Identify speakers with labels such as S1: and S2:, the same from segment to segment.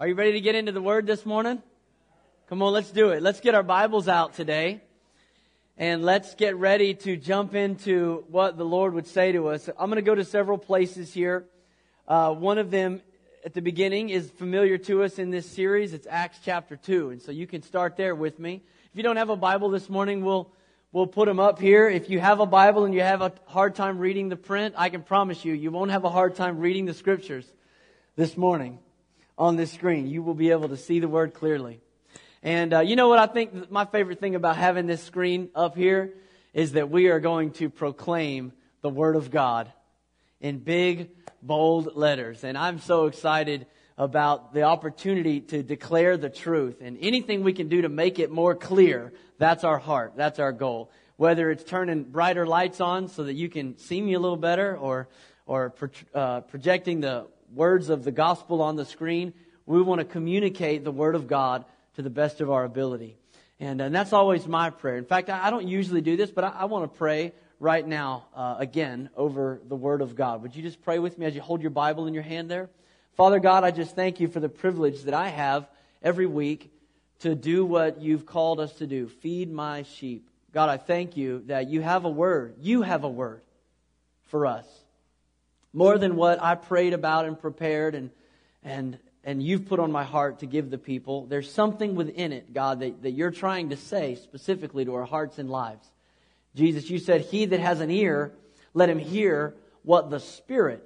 S1: Are you ready to get into the Word this morning? Come on, let's do it. Let's get our Bibles out today. And let's get ready to jump into what the Lord would say to us. I'm going to go to several places here. Uh, one of them at the beginning is familiar to us in this series. It's Acts chapter 2. And so you can start there with me. If you don't have a Bible this morning, we'll, we'll put them up here. If you have a Bible and you have a hard time reading the print, I can promise you, you won't have a hard time reading the scriptures this morning on this screen. You will be able to see the word clearly. And uh, you know what I think my favorite thing about having this screen up here is that we are going to proclaim the word of God in big, bold letters. And I'm so excited about the opportunity to declare the truth and anything we can do to make it more clear. That's our heart. That's our goal. Whether it's turning brighter lights on so that you can see me a little better or, or uh, projecting the words of the gospel on the screen. We want to communicate the word of God to the best of our ability. And, and that's always my prayer. In fact, I, I don't usually do this, but I, I want to pray right now uh, again over the word of God. Would you just pray with me as you hold your Bible in your hand there? Father God, I just thank you for the privilege that I have every week to do what you've called us to do feed my sheep. God, I thank you that you have a word. You have a word for us more than what I prayed about and prepared and, and, and you've put on my heart to give the people. There's something within it, God, that, that you're trying to say specifically to our hearts and lives. Jesus, you said, He that has an ear, let him hear what the Spirit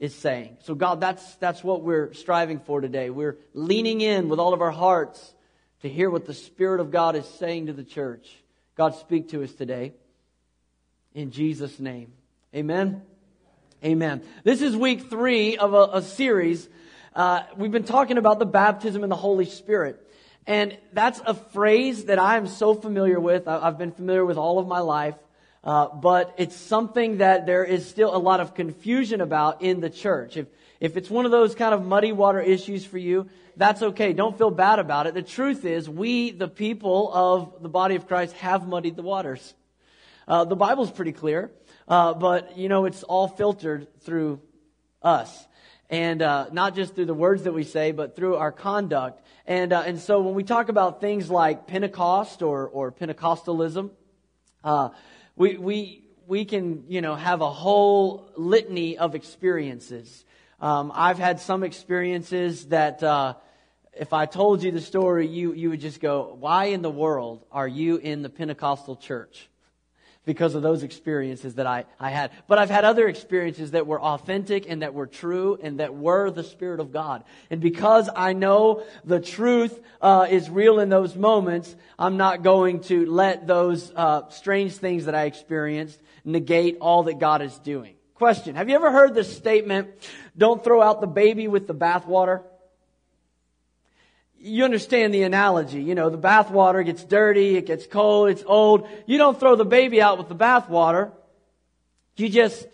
S1: is saying. So, God, that's, that's what we're striving for today. We're leaning in with all of our hearts to hear what the Spirit of God is saying to the church. God, speak to us today. In Jesus' name. Amen. Amen. This is week three of a, a series. Uh, we've been talking about the baptism in the Holy Spirit. And that's a phrase that I am so familiar with. I've been familiar with all of my life. Uh, but it's something that there is still a lot of confusion about in the church. If, if it's one of those kind of muddy water issues for you, that's okay. Don't feel bad about it. The truth is, we, the people of the body of Christ, have muddied the waters. Uh, the Bible's pretty clear. Uh, but, you know, it's all filtered through us. And uh, not just through the words that we say, but through our conduct. And, uh, and so when we talk about things like Pentecost or, or Pentecostalism, uh, we, we, we can, you know, have a whole litany of experiences. Um, I've had some experiences that uh, if I told you the story, you, you would just go, why in the world are you in the Pentecostal church? Because of those experiences that I, I had. But I've had other experiences that were authentic and that were true and that were the Spirit of God. And because I know the truth uh, is real in those moments, I'm not going to let those uh, strange things that I experienced negate all that God is doing. Question Have you ever heard this statement, don't throw out the baby with the bathwater? You understand the analogy. You know, the bathwater gets dirty, it gets cold, it's old. You don't throw the baby out with the bathwater. You just,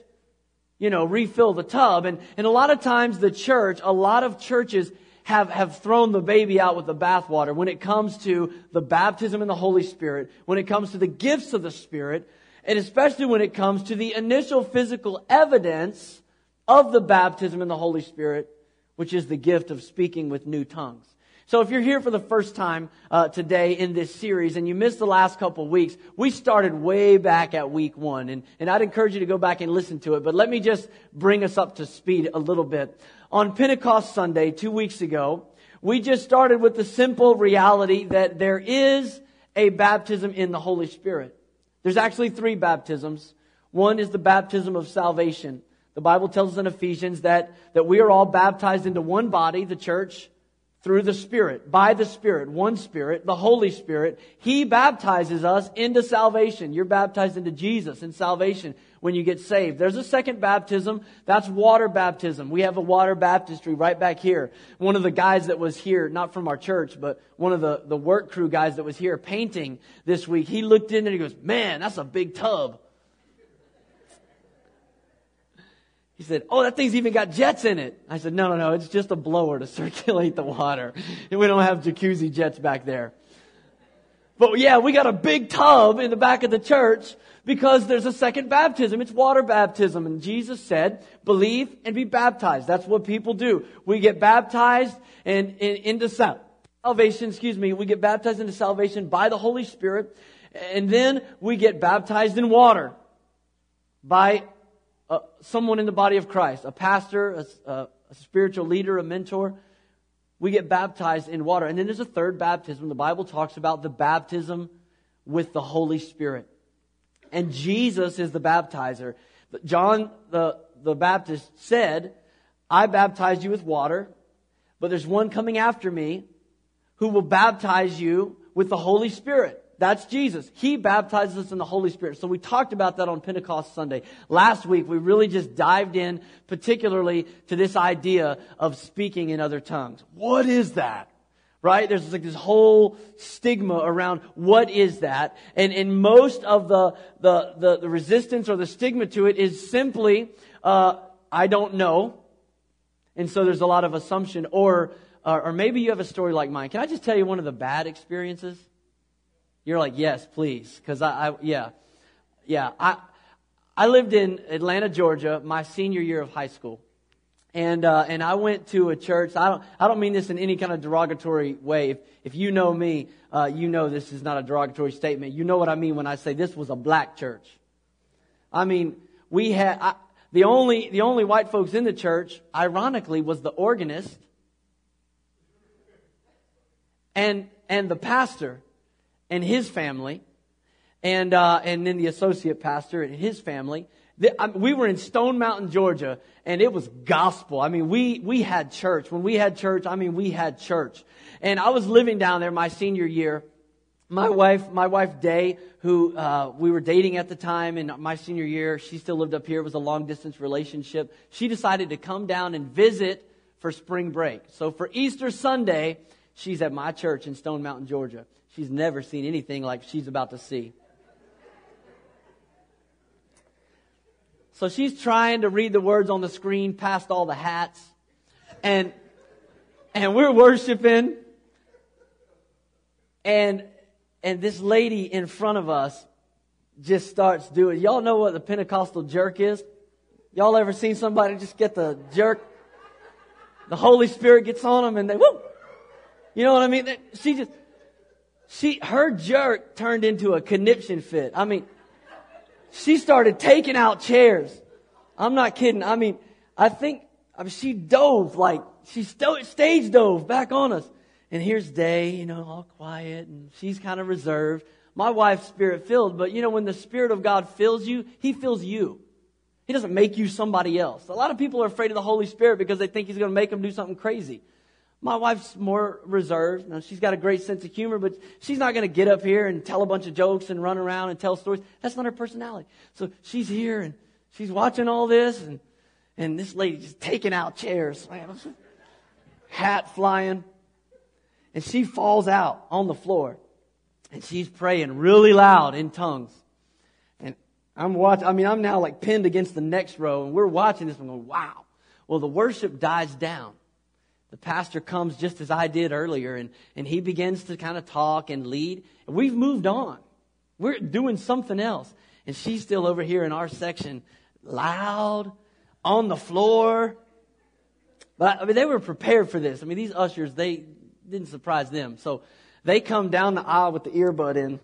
S1: you know, refill the tub. And, and a lot of times the church, a lot of churches have, have thrown the baby out with the bathwater when it comes to the baptism in the Holy Spirit, when it comes to the gifts of the Spirit, and especially when it comes to the initial physical evidence of the baptism in the Holy Spirit, which is the gift of speaking with new tongues. So if you're here for the first time uh, today in this series and you missed the last couple weeks, we started way back at week one. And, and I'd encourage you to go back and listen to it. But let me just bring us up to speed a little bit. On Pentecost Sunday, two weeks ago, we just started with the simple reality that there is a baptism in the Holy Spirit. There's actually three baptisms. One is the baptism of salvation. The Bible tells us in Ephesians that, that we are all baptized into one body, the church, through the Spirit, by the Spirit, one Spirit, the Holy Spirit. He baptizes us into salvation. You're baptized into Jesus in salvation when you get saved. There's a second baptism. That's water baptism. We have a water baptistry right back here. One of the guys that was here, not from our church, but one of the, the work crew guys that was here painting this week, he looked in and he goes, man, that's a big tub. He said, Oh, that thing's even got jets in it. I said, No, no, no, it's just a blower to circulate the water. We don't have jacuzzi jets back there. But yeah, we got a big tub in the back of the church because there's a second baptism. It's water baptism. And Jesus said, believe and be baptized. That's what people do. We get baptized and, into salvation, excuse me, we get baptized into salvation by the Holy Spirit. And then we get baptized in water by someone in the body of Christ, a pastor, a, a, a spiritual leader, a mentor. We get baptized in water. And then there's a third baptism. The Bible talks about the baptism with the Holy Spirit. And Jesus is the baptizer. John the, the Baptist said, I baptize you with water, but there's one coming after me who will baptize you with the Holy Spirit. That's Jesus. He baptizes us in the Holy Spirit. So we talked about that on Pentecost Sunday. Last week, we really just dived in particularly to this idea of speaking in other tongues. What is that? Right? There's like this whole stigma around what is that? And, and most of the, the, the, the resistance or the stigma to it is simply, uh, I don't know. And so there's a lot of assumption or, or, or maybe you have a story like mine. Can I just tell you one of the bad experiences? You're like, yes, please. Because I, I, yeah. Yeah. I, I lived in Atlanta, Georgia, my senior year of high school. And, uh, and I went to a church. I don't, I don't mean this in any kind of derogatory way. If, if you know me, uh, you know this is not a derogatory statement. You know what I mean when I say this was a black church. I mean, we had, I, the only, the only white folks in the church, ironically, was the organist and, and the pastor and his family, and uh, and then the associate pastor and his family. We were in Stone Mountain, Georgia, and it was gospel. I mean, we we had church. When we had church, I mean, we had church. And I was living down there my senior year. My wife, my wife Day, who uh, we were dating at the time in my senior year, she still lived up here. It was a long distance relationship. She decided to come down and visit for spring break. So for Easter Sunday, she's at my church in Stone Mountain, Georgia. She's never seen anything like she's about to see. So she's trying to read the words on the screen past all the hats. And, and we're worshiping. And, and this lady in front of us just starts doing, y'all know what the Pentecostal jerk is? Y'all ever seen somebody just get the jerk? The Holy Spirit gets on them and they, whoo! You know what I mean? She just, she, her jerk turned into a conniption fit. I mean, she started taking out chairs. I'm not kidding. I mean, I think, I mean, she dove like, she sto- stage dove back on us. And here's Day, you know, all quiet and she's kind of reserved. My wife's spirit filled, but you know, when the Spirit of God fills you, He fills you. He doesn't make you somebody else. A lot of people are afraid of the Holy Spirit because they think He's going to make them do something crazy. My wife's more reserved. Now, she's got a great sense of humor, but she's not going to get up here and tell a bunch of jokes and run around and tell stories. That's not her personality. So she's here and she's watching all this, and, and this lady just taking out chairs, hat flying. And she falls out on the floor. And she's praying really loud in tongues. And I'm watching, I mean, I'm now like pinned against the next row, and we're watching this and going, wow. Well, the worship dies down the pastor comes just as I did earlier, and, and he begins to kind of talk and lead. We've moved on. We're doing something else. And she's still over here in our section, loud, on the floor. But I mean, they were prepared for this. I mean, these ushers, they didn't surprise them. So they come down the aisle with the earbud in.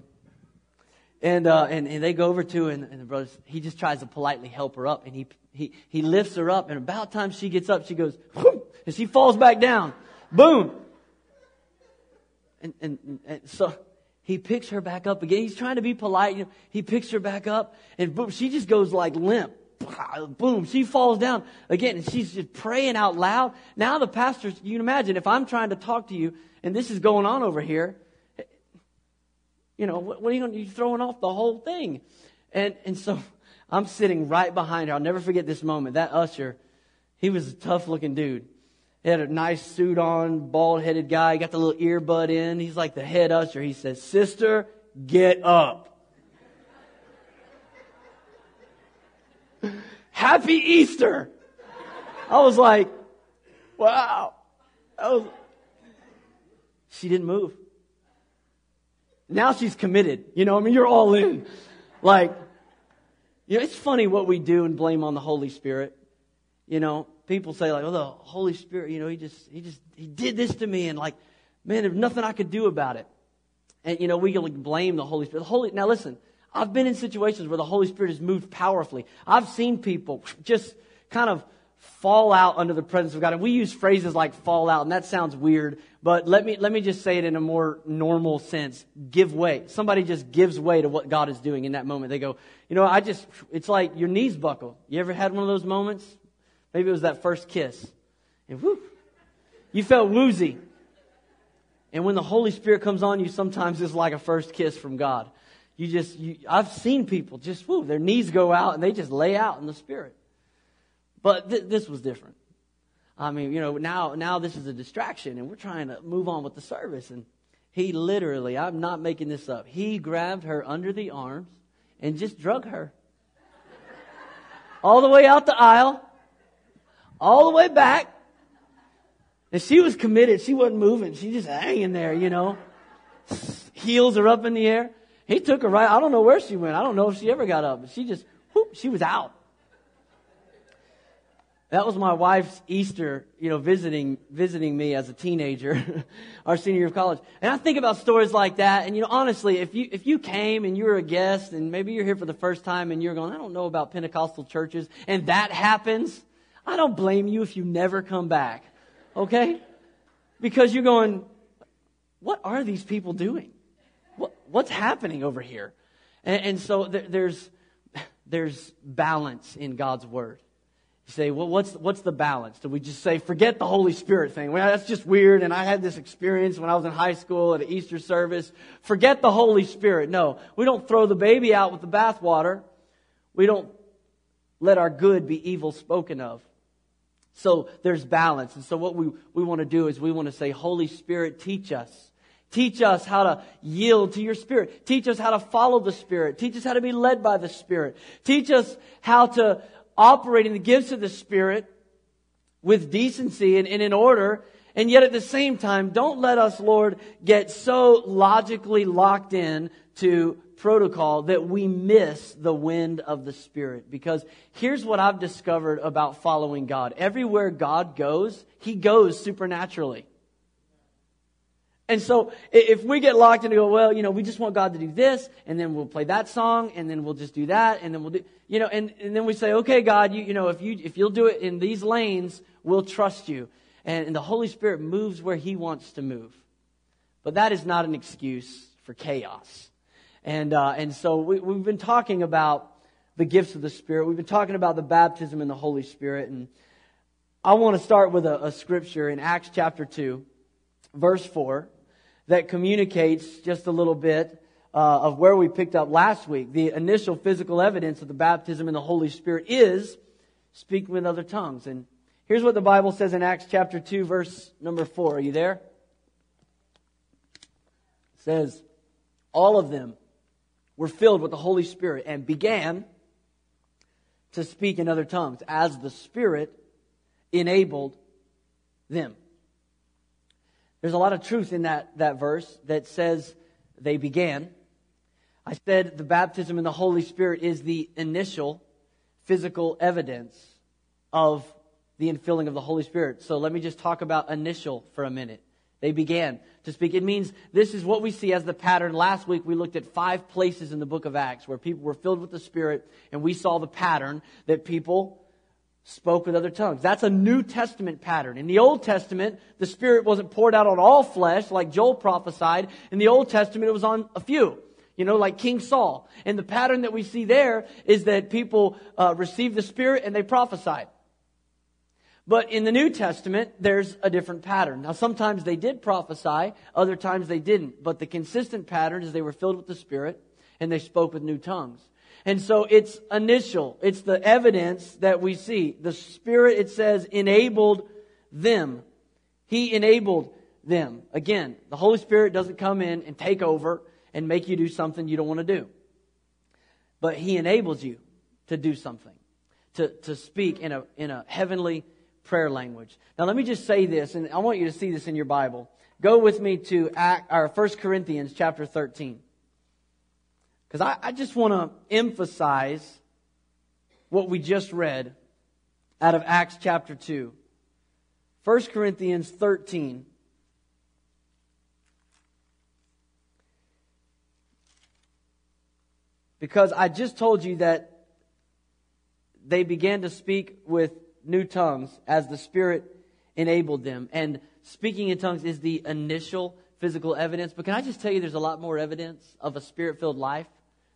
S1: And, uh, and, and they go over to, and, and the brothers, he just tries to politely help her up. And he, he, he lifts her up. And about time she gets up, she goes! And she falls back down. Boom. And, and, and so he picks her back up again. He's trying to be polite. You know, he picks her back up and boom, she just goes like limp. Boom, she falls down again and she's just praying out loud. Now the pastor, you can imagine if I'm trying to talk to you and this is going on over here, you know, what, what are you going to, you throwing off the whole thing. And, and so I'm sitting right behind her. I'll never forget this moment. That usher, he was a tough looking dude. He had a nice suit on, bald headed guy, got the little earbud in. He's like the head usher. He says, Sister, get up. Happy Easter. I was like, wow. Was... She didn't move. Now she's committed. You know, I mean, you're all in. Like, you know, it's funny what we do and blame on the Holy Spirit. You know, people say like, "Oh, the Holy Spirit, you know, he just, he just, he did this to me," and like, man, there's nothing I could do about it. And you know, we can blame the Holy Spirit. The Holy, now listen, I've been in situations where the Holy Spirit has moved powerfully. I've seen people just kind of fall out under the presence of God. And we use phrases like fall out, and that sounds weird, but let me, let me just say it in a more normal sense. Give way. Somebody just gives way to what God is doing in that moment. They go, you know, I just, it's like your knees buckle. You ever had one of those moments? Maybe it was that first kiss. And whoo, you felt woozy. And when the Holy Spirit comes on you, sometimes it's like a first kiss from God. You just, you, I've seen people just, whoo, their knees go out and they just lay out in the Spirit. But th- this was different. I mean, you know, now, now this is a distraction and we're trying to move on with the service. And he literally, I'm not making this up, he grabbed her under the arms and just drug her. all the way out the aisle, all the way back. And she was committed. She wasn't moving. She just hanging there, you know. Heels are up in the air. He took her right. I don't know where she went. I don't know if she ever got up. She just, whoop, she was out. That was my wife's Easter, you know, visiting, visiting me as a teenager, our senior year of college. And I think about stories like that. And, you know, honestly, if you, if you came and you were a guest and maybe you're here for the first time and you're going, I don't know about Pentecostal churches, and that happens, I don't blame you if you never come back. Okay? Because you're going, what are these people doing? What, what's happening over here? And, and so th- there's, there's balance in God's word. You say, well, what's, what's the balance? Do we just say, forget the Holy Spirit thing? Well, that's just weird. And I had this experience when I was in high school at an Easter service. Forget the Holy Spirit. No, we don't throw the baby out with the bathwater. We don't let our good be evil spoken of. So there's balance. And so what we, we want to do is we want to say, Holy Spirit, teach us. Teach us how to yield to your Spirit. Teach us how to follow the Spirit. Teach us how to be led by the Spirit. Teach us how to operate in the gifts of the Spirit with decency and, and in order. And yet at the same time, don't let us, Lord, get so logically locked in to protocol that we miss the wind of the Spirit. Because here's what I've discovered about following God. Everywhere God goes, He goes supernaturally. And so if we get locked in and go, well, you know, we just want God to do this, and then we'll play that song, and then we'll just do that, and then we'll do, you know, and, and then we say, okay, God, you, you know, if you, if you'll do it in these lanes, we'll trust you. And, and the Holy Spirit moves where He wants to move. But that is not an excuse for chaos. And, uh, and so we, we've been talking about the gifts of the Spirit. We've been talking about the baptism in the Holy Spirit. And I want to start with a, a scripture in Acts chapter 2, verse 4 that communicates just a little bit uh, of where we picked up last week. The initial physical evidence of the baptism in the Holy Spirit is speaking with other tongues. And here's what the Bible says in Acts chapter 2, verse number 4. Are you there? It says, All of them were filled with the Holy Spirit and began to speak in other tongues as the Spirit enabled them. There's a lot of truth in that, that verse that says they began. I said the baptism in the Holy Spirit is the initial physical evidence of the infilling of the Holy Spirit. So let me just talk about initial for a minute. They began to speak. It means this is what we see as the pattern. Last week we looked at five places in the book of Acts where people were filled with the Spirit and we saw the pattern that people spoke with other tongues. That's a New Testament pattern. In the Old Testament, the Spirit wasn't poured out on all flesh like Joel prophesied. In the Old Testament, it was on a few. You know, like King Saul. And the pattern that we see there is that people uh, received the Spirit and they prophesied. But in the New Testament, there's a different pattern. Now, sometimes they did prophesy, other times they didn't. But the consistent pattern is they were filled with the Spirit and they spoke with new tongues. And so it's initial. It's the evidence that we see. The Spirit, it says, enabled them. He enabled them. Again, the Holy Spirit doesn't come in and take over and make you do something you don't want to do. But He enables you to do something, to, to speak in a, in a heavenly prayer language. Now let me just say this, and I want you to see this in your Bible. Go with me to Act, or 1 Corinthians chapter 13. Because I, I just want to emphasize what we just read out of Acts chapter 2. 1 Corinthians 13. Because I just told you that they began to speak with new tongues as the Spirit enabled them. And speaking in tongues is the initial physical evidence. But can I just tell you there's a lot more evidence of a spirit filled life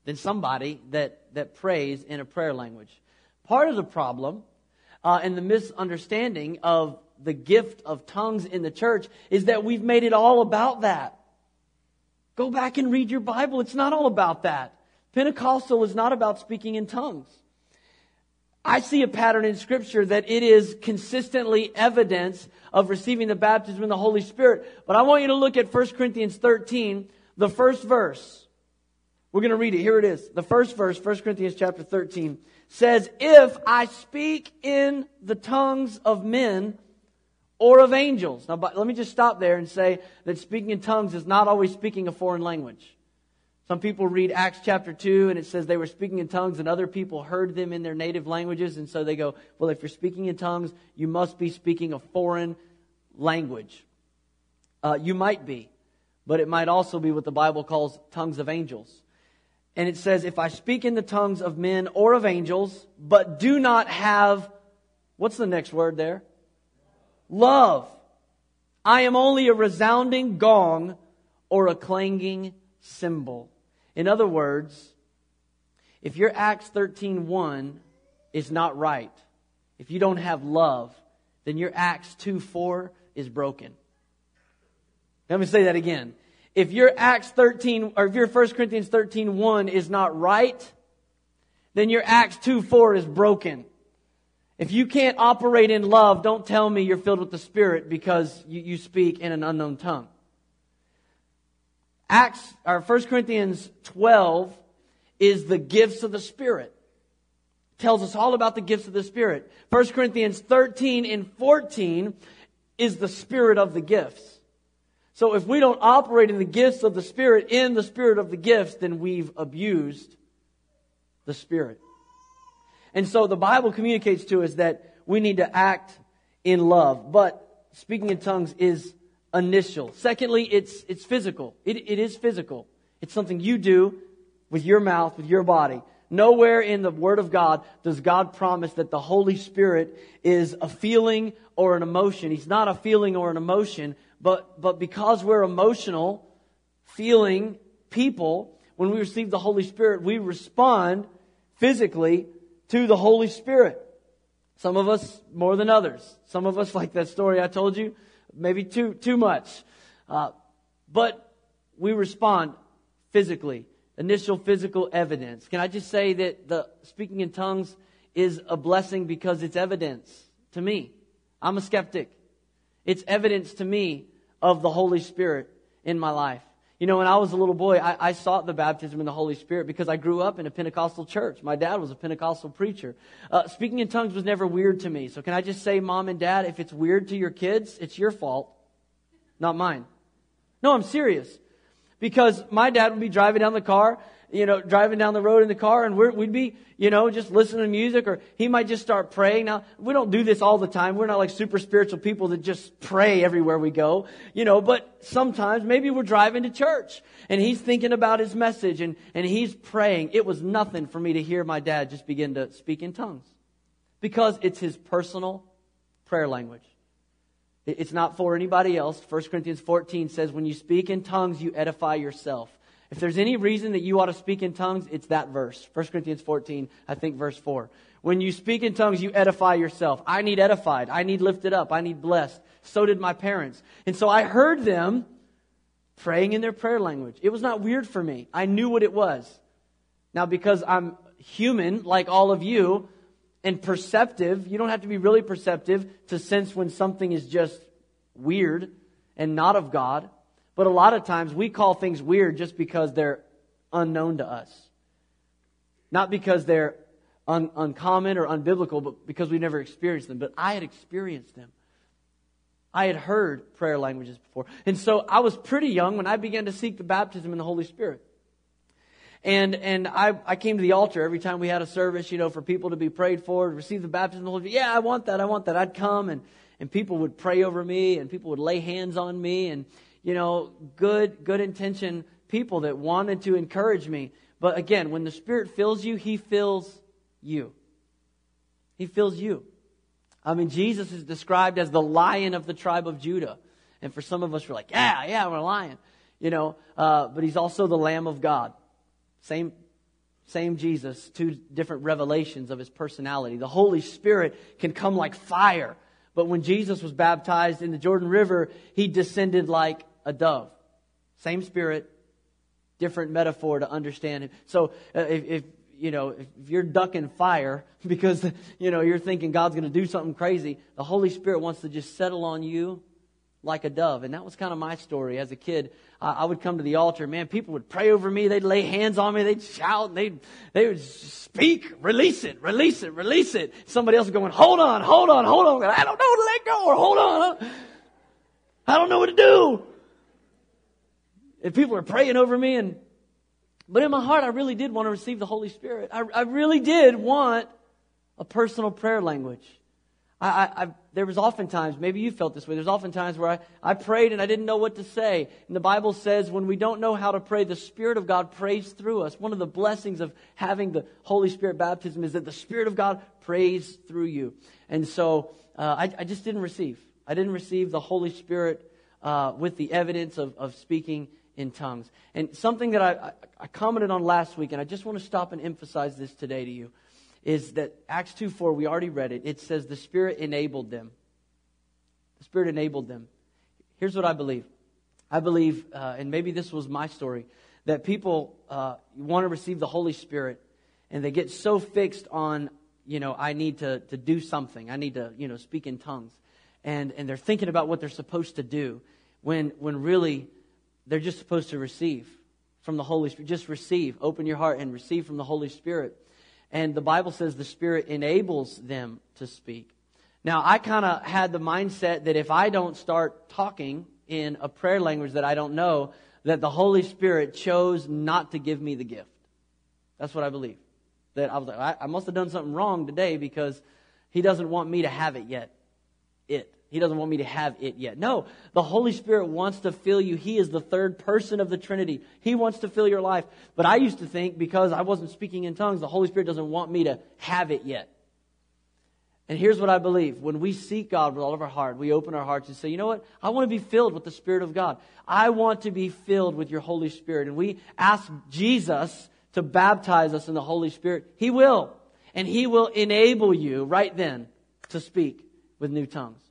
S1: than somebody that, that prays in a prayer language? Part of the problem uh, and the misunderstanding of the gift of tongues in the church is that we've made it all about that. Go back and read your Bible. It's not all about that. Pentecostal is not about speaking in tongues. I see a pattern in Scripture that it is consistently evidence of receiving the baptism in the Holy Spirit. But I want you to look at 1 Corinthians 13, the first verse. We're going to read it. Here it is. The first verse, 1 Corinthians chapter 13, says, If I speak in the tongues of men or of angels. Now, let me just stop there and say that speaking in tongues is not always speaking a foreign language. Some people read Acts chapter 2 and it says they were speaking in tongues and other people heard them in their native languages. And so they go, well, if you're speaking in tongues, you must be speaking a foreign language. Uh, you might be, but it might also be what the Bible calls tongues of angels. And it says, if I speak in the tongues of men or of angels, but do not have, what's the next word there? Love. I am only a resounding gong or a clanging cymbal. In other words, if your Acts 13:1 is not right, if you don't have love, then your Acts 2:4 is broken. Let me say that again. If your Acts 13 or if your 1 Corinthians 13:1 is not right, then your Acts 2:4 is broken. If you can't operate in love, don't tell me you're filled with the Spirit because you, you speak in an unknown tongue. Acts, or 1 Corinthians 12 is the gifts of the Spirit. Tells us all about the gifts of the Spirit. 1 Corinthians 13 and 14 is the Spirit of the gifts. So if we don't operate in the gifts of the Spirit, in the Spirit of the gifts, then we've abused the Spirit. And so the Bible communicates to us that we need to act in love. But speaking in tongues is initial. Secondly, it's, it's physical. It, it is physical. It's something you do with your mouth, with your body. Nowhere in the Word of God does God promise that the Holy Spirit is a feeling or an emotion. He's not a feeling or an emotion, but, but because we're emotional, feeling people, when we receive the Holy Spirit, we respond physically to the Holy Spirit. Some of us more than others. Some of us, like that story I told you, maybe too, too much. Uh, but we respond physically, initial physical evidence. Can I just say that the speaking in tongues is a blessing because it's evidence to me. I'm a skeptic. It's evidence to me of the Holy Spirit in my life. You know, when I was a little boy, I, I, sought the baptism in the Holy Spirit because I grew up in a Pentecostal church. My dad was a Pentecostal preacher. Uh, speaking in tongues was never weird to me. So can I just say, mom and dad, if it's weird to your kids, it's your fault, not mine. No, I'm serious. Because my dad would be driving down the car you know, driving down the road in the car and we would be, you know, just listening to music or he might just start praying. Now, we don't do this all the time. We're not like super spiritual people that just pray everywhere we go, you know, but sometimes maybe we're driving to church and he's thinking about his message and, and he's praying. It was nothing for me to hear my dad just begin to speak in tongues because it's his personal prayer language. It's not for anybody else. 1 Corinthians 14 says, when you speak in tongues, you edify yourself. If there's any reason that you ought to speak in tongues, it's that verse. 1 Corinthians 14, I think verse 4. When you speak in tongues, you edify yourself. I need edified. I need lifted up. I need blessed. So did my parents. And so I heard them praying in their prayer language. It was not weird for me. I knew what it was. Now, because I'm human like all of you and perceptive, you don't have to be really perceptive to sense when something is just weird and not of God. But a lot of times we call things weird just because they're unknown to us. Not because they're un, uncommon or unbiblical but because we've never experienced them. But I had experienced them. I had heard prayer languages before. And so I was pretty young when I began to seek the baptism in the Holy Spirit. And, and I, I came to the altar every time we had a service, you know, for people to be prayed for, to receive the baptism of the Holy Spirit. Yeah, I want that. I want that. I'd come and, and people would pray over me and people would lay hands on me and, you know, good, good intention people that wanted to encourage me. But again, when the Spirit fills you, He fills you. He fills you. I mean, Jesus is described as the lion of the tribe of Judah. And for some of us, we're like, yeah, yeah, I'm a lion. You know, uh, but he's also the Lamb of God. Same, same Jesus, two different revelations of his personality. The Holy Spirit can come like fire. But when Jesus was baptized in the Jordan River, he descended like a dove. Same Spirit, different metaphor to understand. So uh, if, if you know, if you're ducking fire because, you know, you're thinking God's going to do something crazy, the Holy Spirit wants to just settle on you like a dove. And that was kind of my story as a kid. I would come to the altar, man, people would pray over me, they'd lay hands on me, they'd shout, they'd, they would speak, release it, release it, release it. Somebody else going, hold on, hold on, hold on. I don't know to let go or hold on. I don't know what to do. And people were praying over me and but in my heart, I really did want to receive the Holy Spirit. I, I really did want a personal prayer language. I, I, I, there was oftentimes, maybe you felt this way, there's oftentimes where I, I prayed and I didn't know what to say. And the Bible says when we don't know how to pray, the Spirit of God prays through us. One of the blessings of having the Holy Spirit baptism is that the Spirit of God prays through you. And so uh, I, I just didn't receive. I didn't receive the Holy Spirit uh, with the evidence of, of speaking in tongues. And something that I, I commented on last week, and I just want to stop and emphasize this today to you, is that Acts 2 4, we already read it. It says the Spirit enabled them. The Spirit enabled them. Here's what I believe I believe, uh, and maybe this was my story, that people uh, want to receive the Holy Spirit, and they get so fixed on, you know, I need to, to do something, I need to, you know, speak in tongues. And, and they're thinking about what they're supposed to do when, when really they're just supposed to receive from the Holy Spirit. Just receive. Open your heart and receive from the Holy Spirit. And the Bible says the Spirit enables them to speak. Now, I kind of had the mindset that if I don't start talking in a prayer language that I don't know, that the Holy Spirit chose not to give me the gift. That's what I believe. That I was like, I, I must have done something wrong today because He doesn't want me to have it yet. It. He doesn't want me to have it yet. No, the Holy Spirit wants to fill you. He is the third person of the Trinity. He wants to fill your life. But I used to think because I wasn't speaking in tongues, the Holy Spirit doesn't want me to have it yet. And here's what I believe. When we seek God with all of our heart, we open our hearts and say, you know what? I want to be filled with the Spirit of God. I want to be filled with your Holy Spirit. And we ask Jesus to baptize us in the Holy Spirit. He will. And He will enable you right then to speak with new tongues.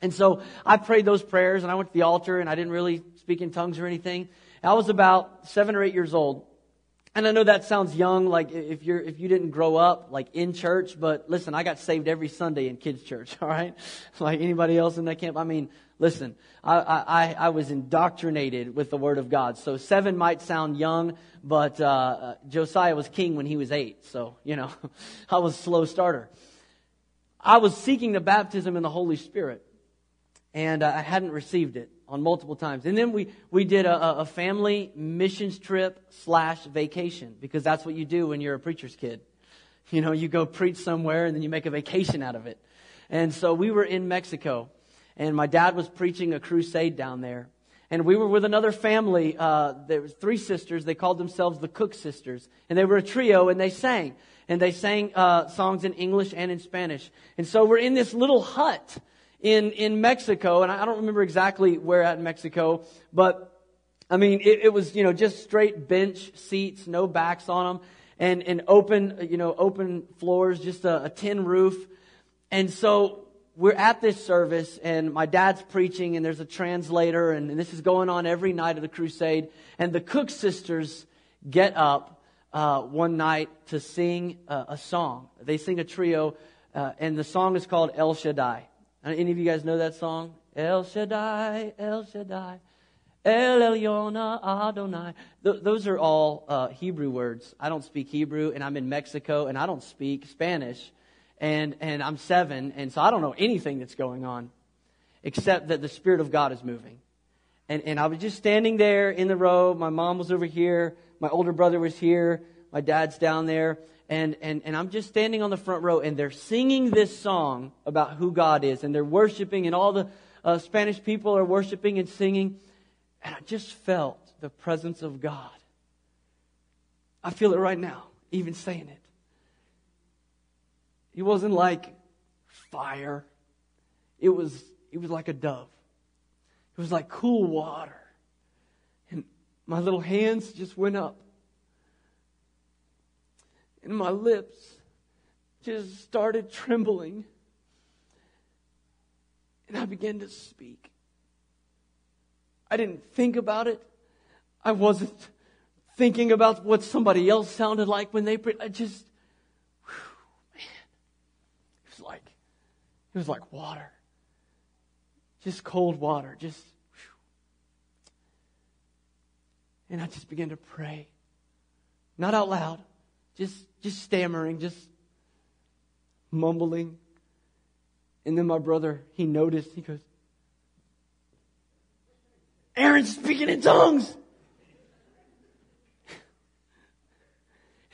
S1: And so I prayed those prayers and I went to the altar and I didn't really speak in tongues or anything. I was about seven or eight years old. And I know that sounds young, like if you're, if you didn't grow up like in church, but listen, I got saved every Sunday in kids church, alright? Like anybody else in that camp. I mean, listen, I, I, I was indoctrinated with the Word of God. So seven might sound young, but, uh, uh Josiah was king when he was eight. So, you know, I was a slow starter. I was seeking the baptism in the Holy Spirit and uh, I hadn't received it on multiple times. And then we, we did a, a family missions trip slash vacation because that's what you do when you're a preacher's kid. You know, you go preach somewhere and then you make a vacation out of it. And so we were in Mexico and my dad was preaching a crusade down there. And we were with another family. Uh, there was three sisters. They called themselves the Cook Sisters. And they were a trio and they sang. And they sang uh, songs in English and in Spanish. And so we're in this little hut in, in Mexico, and I don't remember exactly where at in Mexico, but I mean, it, it was, you know, just straight bench seats, no backs on them, and, and open, you know, open floors, just a, a tin roof. And so we're at this service and my dad's preaching and there's a translator and, and, this is going on every night of the crusade. And the Cook sisters get up uh, one night to sing uh, a song. They sing a trio uh, and the song is called El Shaddai. Any of you guys know that song? El Shaddai, El Shaddai. El Elyon Adonai. Th- those are all uh, Hebrew words. I don't speak Hebrew, and I'm in Mexico, and I don't speak Spanish, and and I'm seven, and so I don't know anything that's going on, except that the Spirit of God is moving. And and I was just standing there in the row. My mom was over here. My older brother was here. My dad's down there. And, and, and I'm just standing on the front row, and they're singing this song about who God is, and they're worshiping, and all the uh, Spanish people are worshiping and singing. And I just felt the presence of God. I feel it right now, even saying it. It wasn't like fire. It was, it was like a dove. It was like cool water. And my little hands just went up. And my lips just started trembling. And I began to speak. I didn't think about it. I wasn't thinking about what somebody else sounded like when they prayed. I just, whew, man, it was like, it was like water. Just cold water. Just, whew. and I just began to pray. Not out loud, just, just stammering, just mumbling. And then my brother, he noticed, he goes, Aaron's speaking in tongues.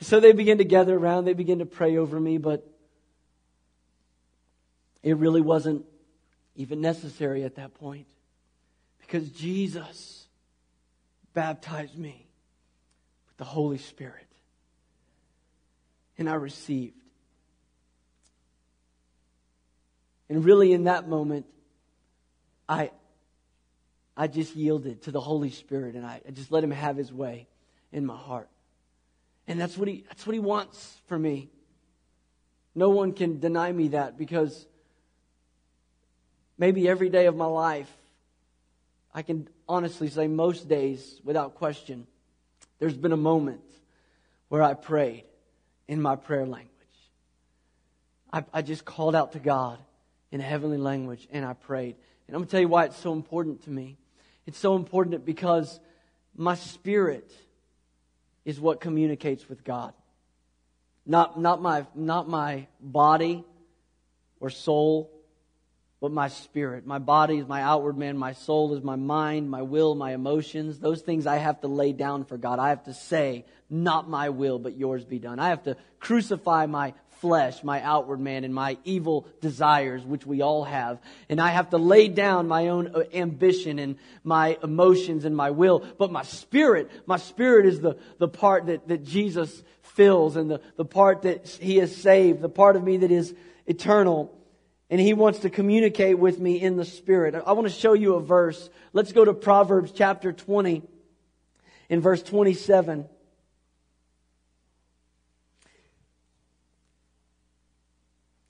S1: so they begin to gather around, they begin to pray over me, but it really wasn't even necessary at that point because Jesus baptized me with the Holy Spirit. And I received. And really, in that moment, I, I just yielded to the Holy Spirit and I, I just let Him have His way in my heart. And that's what He, that's what He wants for me. No one can deny me that because maybe every day of my life, I can honestly say most days, without question, there's been a moment where I prayed in my prayer language. I, I just called out to God in a heavenly language and I prayed. And I'm going to tell you why it's so important to me. It's so important because my spirit is what communicates with God. Not, not, my, not my body or soul, but my spirit. My body is my outward man. My soul is my mind, my will, my emotions. Those things I have to lay down for God. I have to say, not my will, but yours be done. I have to crucify my flesh, my outward man, and my evil desires, which we all have. And I have to lay down my own uh, ambition and my emotions and my will. But my spirit, my spirit is the, the part that, that Jesus fills and the, the part that he has saved, the part of me that is eternal. And he wants to communicate with me in the spirit. I want to show you a verse. Let's go to Proverbs chapter 20 in verse 27.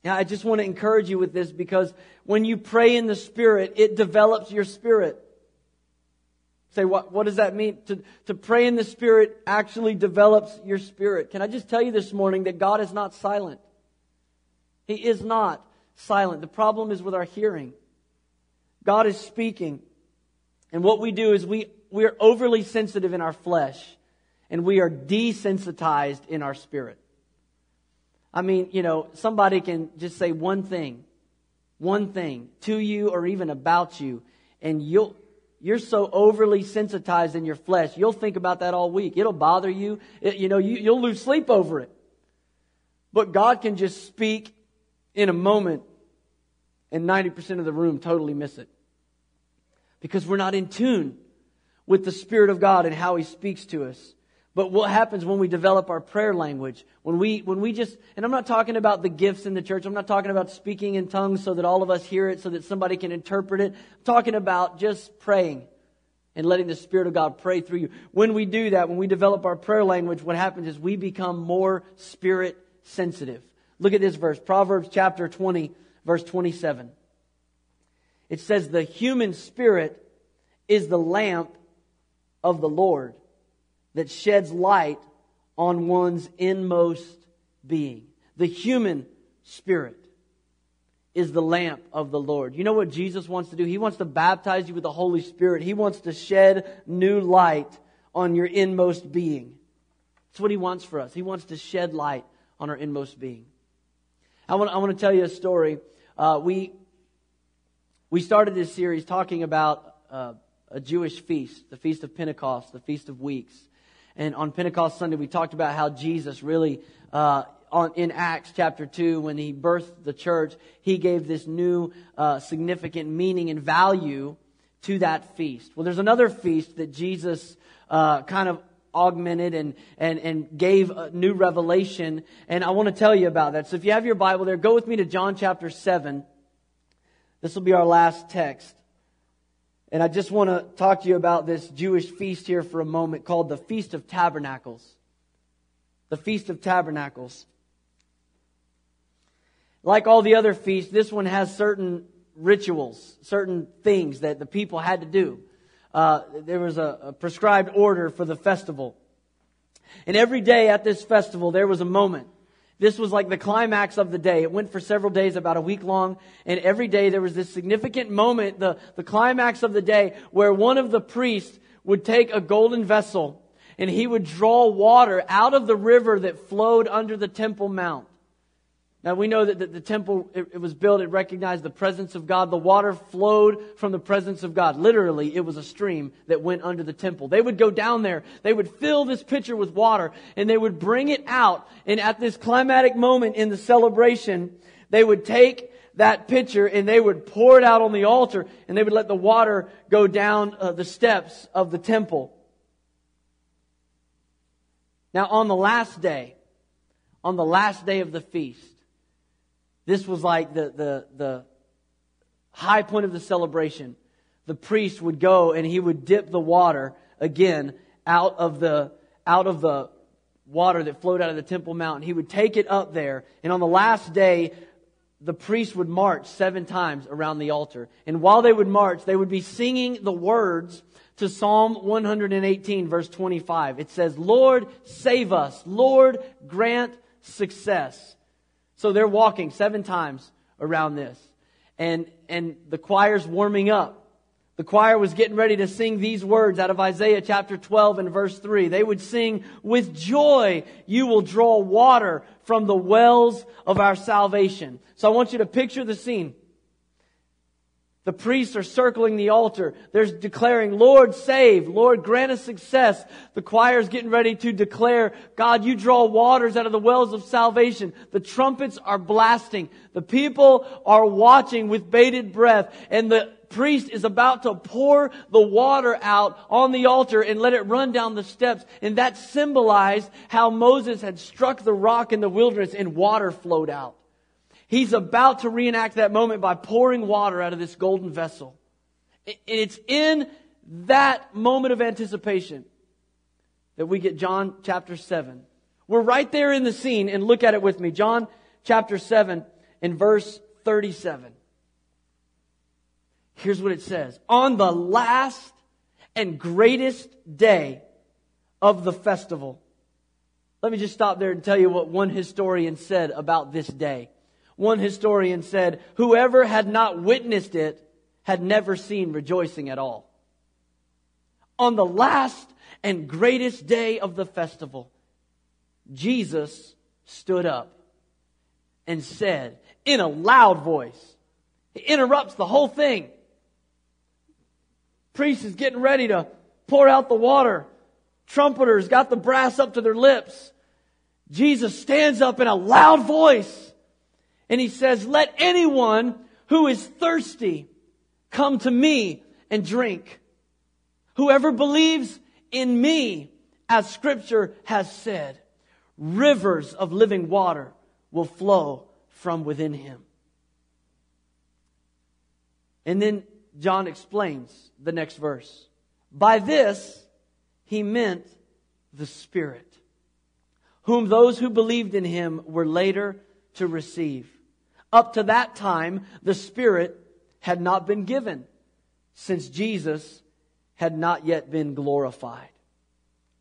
S1: Now, I just want to encourage you with this because when you pray in the Spirit, it develops your spirit. Say, what, what does that mean? To, to pray in the Spirit actually develops your spirit. Can I just tell you this morning that God is not silent? He is not silent. The problem is with our hearing. God is speaking. And what we do is we, we are overly sensitive in our flesh and we are desensitized in our spirit. I mean, you know, somebody can just say one thing, one thing to you or even about you, and you'll, you're so overly sensitized in your flesh, you'll think about that all week. It'll bother you. It, you know, you, you'll lose sleep over it. But God can just speak in a moment, and 90% of the room totally miss it. Because we're not in tune with the Spirit of God and how He speaks to us. But what happens when we develop our prayer language? When we, when we just, and I'm not talking about the gifts in the church. I'm not talking about speaking in tongues so that all of us hear it, so that somebody can interpret it. I'm talking about just praying and letting the Spirit of God pray through you. When we do that, when we develop our prayer language, what happens is we become more Spirit sensitive. Look at this verse, Proverbs chapter 20, verse 27. It says, the human spirit is the lamp of the Lord that sheds light on one's inmost being. The human spirit is the lamp of the Lord. You know what Jesus wants to do? He wants to baptize you with the Holy Spirit. He wants to shed new light on your inmost being. That's what He wants for us. He wants to shed light on our inmost being. I want, I want to tell you a story. Uh, we, we started this series talking about uh, a Jewish feast, the Feast of Pentecost, the Feast of Weeks. And on Pentecost Sunday, we talked about how Jesus really uh, on, in Acts chapter 2, when he birthed the church, he gave this new uh, significant meaning and value to that feast. Well, there's another feast that Jesus uh, kind of augmented and, and, and gave a new revelation, and I want to tell you about that. So if you have your Bible there, go with me to John chapter 7. This will be our last text. And I just want to talk to you about this Jewish feast here for a moment called the Feast of Tabernacles. The Feast of Tabernacles. Like all the other feasts, this one has certain rituals, certain things that the people had to do. Uh, there was a, a prescribed order for the festival. And every day at this festival, there was a moment. This was like the climax of the day. It went for several days, about a week long. And every day there was this significant moment, the, the climax of the day, where one of the priests would take a golden vessel and he would draw water out of the river that flowed under the Temple Mount. Now we know that the, temple, it, was built, it recognized the presence of God. The water flowed from the presence of God. Literally, it was a stream that went under the temple. They would go down there, they would fill this pitcher with water, and they would bring it out. And at this climatic moment in the celebration, they would take that pitcher and they would pour it out on the altar, and they would let the water go down uh, the steps of the temple. Now, on the last day, on the last day of the feast, this was like the, the, the high point of the celebration. The priest would go and he would dip the water again out of the, out of the water that flowed out of the Temple Mountain. He would take it up there. And on the last day, the priest would march seven times around the altar. And while they would march, they would be singing the words to Psalm 118 verse 25. It says, Lord, save us. Lord, grant success. So they're walking seven times around this. And, and the choir's warming up. The choir was getting ready to sing these words out of Isaiah chapter 12 and verse 3. They would sing, with joy you will draw water from the wells of our salvation. So I want you to picture the scene. The priests are circling the altar. They're declaring, Lord, save. Lord, grant us success. The choir is getting ready to declare, God, you draw waters out of the wells of salvation. The trumpets are blasting. The people are watching with bated breath. And the priest is about to pour the water out on the altar and let it run down the steps. And that symbolized how Moses had struck the rock in the wilderness and water flowed out. He's about to reenact that moment by pouring water out of this golden vessel. And it's in that moment of anticipation that we get John chapter 7. We're right there in the scene and look at it with me. John chapter 7 and verse 37. Here's what it says. On the last and greatest day of the festival. Let me just stop there and tell you what one historian said about this day. One historian said, whoever had not witnessed it had never seen rejoicing at all. On the last and greatest day of the festival, Jesus stood up and said in a loud voice, he interrupts the whole thing. Priest is getting ready to pour out the water. Trumpeters got the brass up to their lips. Jesus stands up in a loud voice and he says, let anyone who is thirsty come to me and drink. Whoever believes in me, as scripture has said, rivers of living water will flow from within him. And then John explains the next verse. By this, he meant the Spirit, whom those who believed in him were later to receive. Up to that time, the Spirit had not been given, since Jesus had not yet been glorified.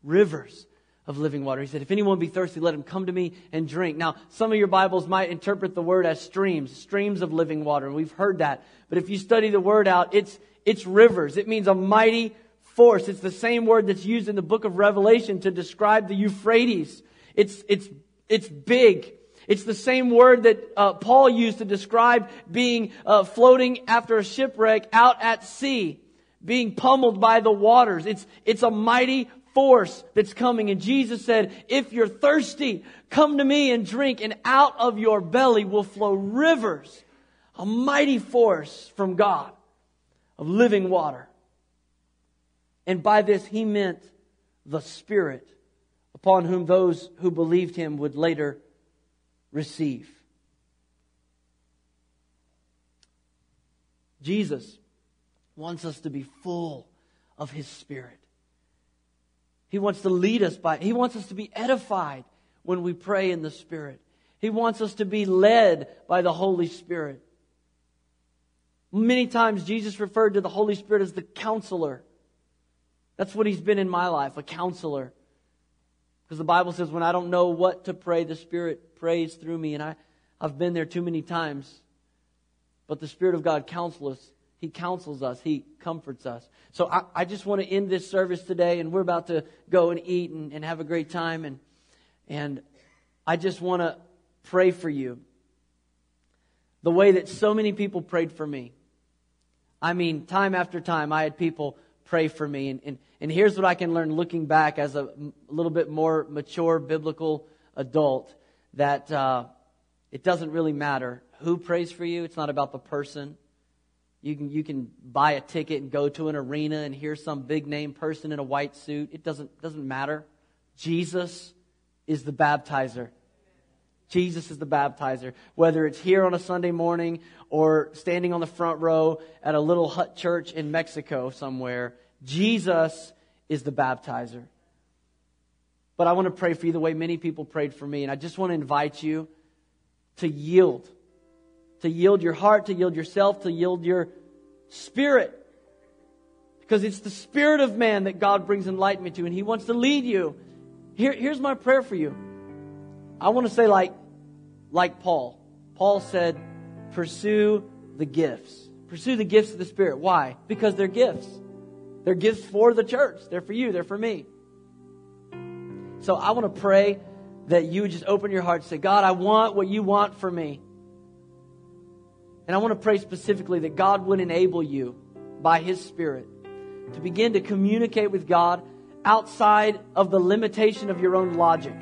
S1: Rivers of living water. He said, If anyone be thirsty, let him come to me and drink. Now, some of your Bibles might interpret the word as streams, streams of living water. And we've heard that. But if you study the word out, it's, it's rivers. It means a mighty force. It's the same word that's used in the book of Revelation to describe the Euphrates. It's, it's, it's big. It's the same word that uh, Paul used to describe being uh, floating after a shipwreck out at sea, being pummeled by the waters. It's, it's a mighty force that's coming. And Jesus said, if you're thirsty, come to me and drink, and out of your belly will flow rivers, a mighty force from God of living water. And by this he meant the Spirit, upon whom those who believed him would later receive. Jesus wants us to be full of his Spirit. He wants to lead us by, He wants us to be edified when we pray in the Spirit. He wants us to be led by the Holy Spirit. Many times Jesus referred to the Holy Spirit as the counselor. That's what He's been in my life, a counselor. Because the Bible says, when I don't know what to pray, the Spirit prays through me. And I, I've been there too many times. But the Spirit of God counsels us he counsels us. He comforts us. So I, I just want to end this service today, and we're about to go and eat and, and have a great time. And, and I just want to pray for you the way that so many people prayed for me. I mean, time after time, I had people pray for me. And, and, and here's what I can learn looking back as a, little bit more mature biblical adult that uh, it doesn't really matter who prays for you. It's not about the person. You can, you can buy a ticket and go to an arena and hear some big name person in a white suit. It doesn't, doesn't matter. Jesus is the baptizer. Jesus is the baptizer. Whether it's here on a Sunday morning or standing on the front row at a little hut church in Mexico somewhere, Jesus is the baptizer. But I want to pray for you the way many people prayed for me. And I just want to invite you to yield to yield your heart, to yield yourself, to yield your spirit. Because it's the spirit of man that God brings enlightenment to, and He wants to lead you. Here, here's my prayer for you. I want to say, like, like Paul. Paul said, pursue the gifts. Pursue the gifts of the Spirit. Why? Because they're gifts. They're gifts for the church. They're for you. They're for me. So I want to pray that you would just open your heart and say, God, I want what you want for me. And I want to pray specifically that God would enable you by His Spirit to begin to communicate with God outside of the limitation of your own logic.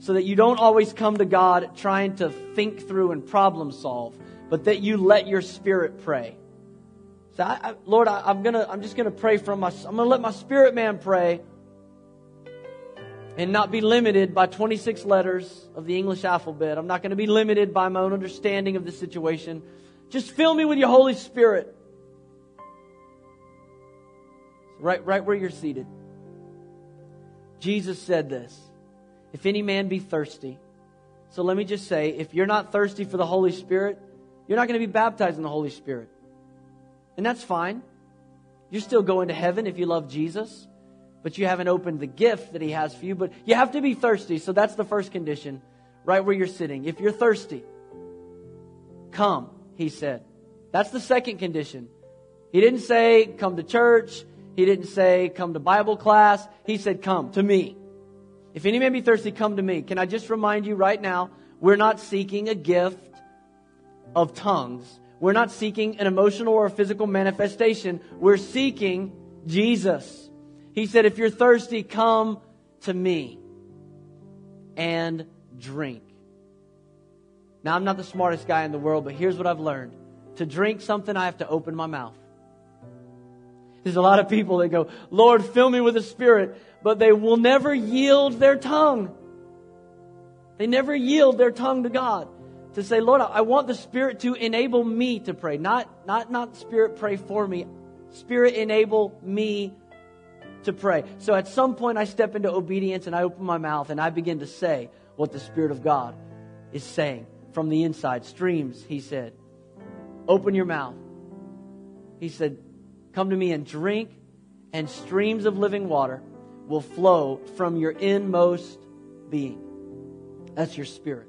S1: So that you don't always come to God trying to think through and problem solve, but that you let your spirit pray. So, I, I, Lord, I, am gonna, I'm just gonna pray from my, I'm gonna let my spirit man pray and not be limited by 26 letters of the English alphabet. I'm not to be limited by my own understanding of the situation. Just fill me with your Holy Spirit. Right, right where you're seated. Jesus said this If any man be thirsty, so let me just say, if you're not thirsty for the Holy Spirit, you're not going to be baptized in the Holy Spirit. And that's fine. You're still going to heaven if you love Jesus but you haven't opened the gift that He has for you. But you have to be thirsty. So that's the first condition, right where you're sitting. If you're thirsty, come, He said. That's the second condition. He didn't say, come to church. He didn't say, come to Bible class. He said, come to me. If any man be thirsty, come to me. Can I just remind you right now, we're not seeking a gift of tongues. We're not seeking an emotional or physical manifestation. We're seeking Jesus. He said, If you're thirsty, come to me and drink. Now, I'm not the smartest guy in the world, but here's what I've learned to drink something, I have to open my mouth. There's a lot of people that go, Lord, fill me with the Spirit, but they will never yield their tongue. They never yield their tongue to God to say, Lord, I want the Spirit to enable me to pray. Not, not, not Spirit pray for me. Spirit enable me to pray. So at some point, I step into obedience and I open my mouth and I begin to say what the Spirit of God is saying from the inside. Streams, he said. Open your mouth. He said, Come to me and drink, and streams of living water will flow from your inmost being. That's your spirit.